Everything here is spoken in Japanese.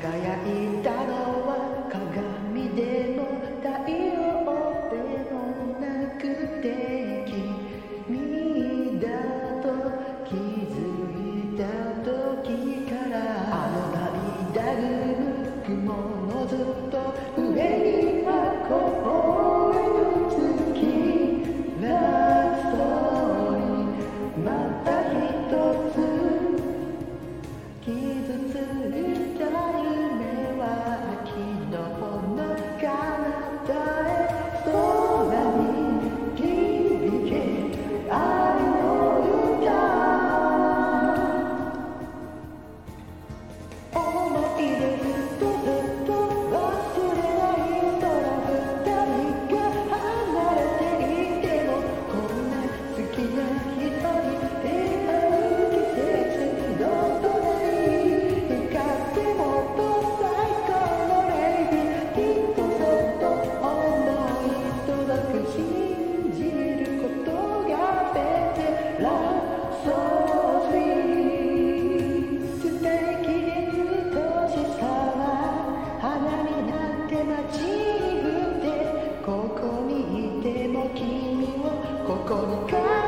輝いたのは鏡でも太陽でもなくて君だと気づいた時からあの涙ぐむ雲のずっと上にはこうここに帰